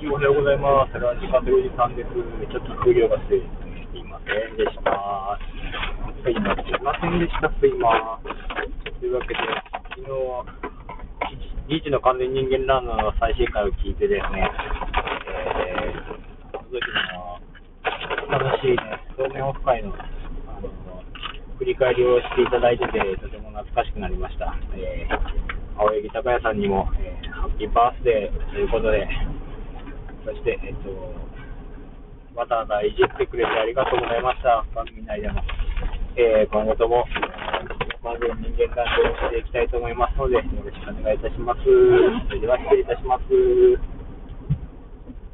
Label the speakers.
Speaker 1: ジオおはようございます。ラジカセおじさんです。ちょっと空量がすいすいませんでした。すいませんすいませんでした。すいまというわけで、昨日、リーチの完全人間ランナーの最終回を聞いてですね、えー、その時の楽しいね、表面オフ会の、あの、振り返りをしていただいてて、とても懐かしくなりました。えー青柳高也さんにも、えーハッピーバースデーということで、そして、えっと、わざわざいじってくれてありがとうございました、番組内でも。えー今後とも、まず人間関係をしていきたいと思いますので、よろしくお願いいたします。それでは失礼いたします。